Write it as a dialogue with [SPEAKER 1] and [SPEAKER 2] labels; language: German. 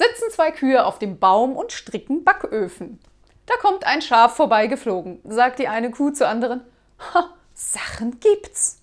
[SPEAKER 1] sitzen zwei Kühe auf dem Baum und stricken Backöfen. Da kommt ein Schaf vorbeigeflogen, sagt die eine Kuh zur anderen. Ha, Sachen gibt's.